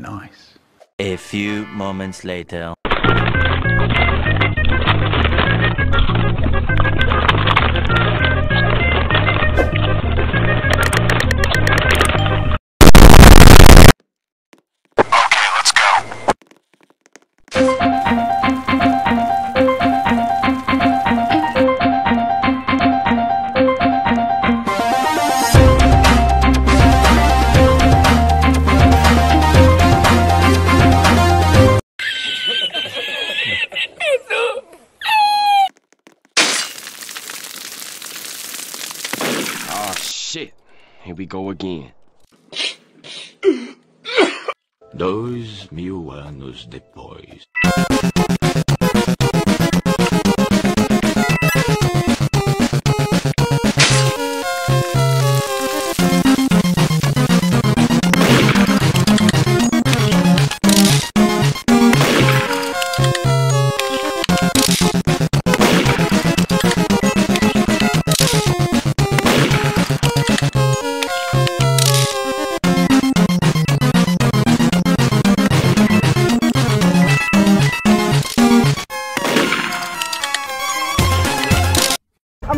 nice. A few moments later. Oh shit. Here we go again. Dois mil anos depois.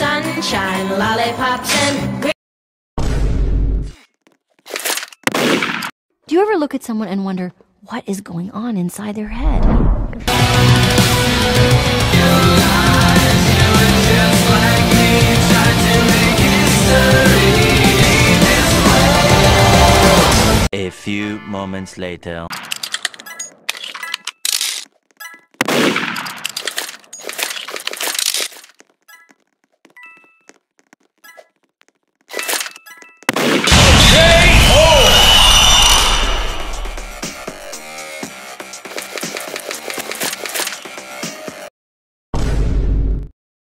Sunshine, lollipops, and Do you ever look at someone and wonder what is going on inside their head? A few moments later.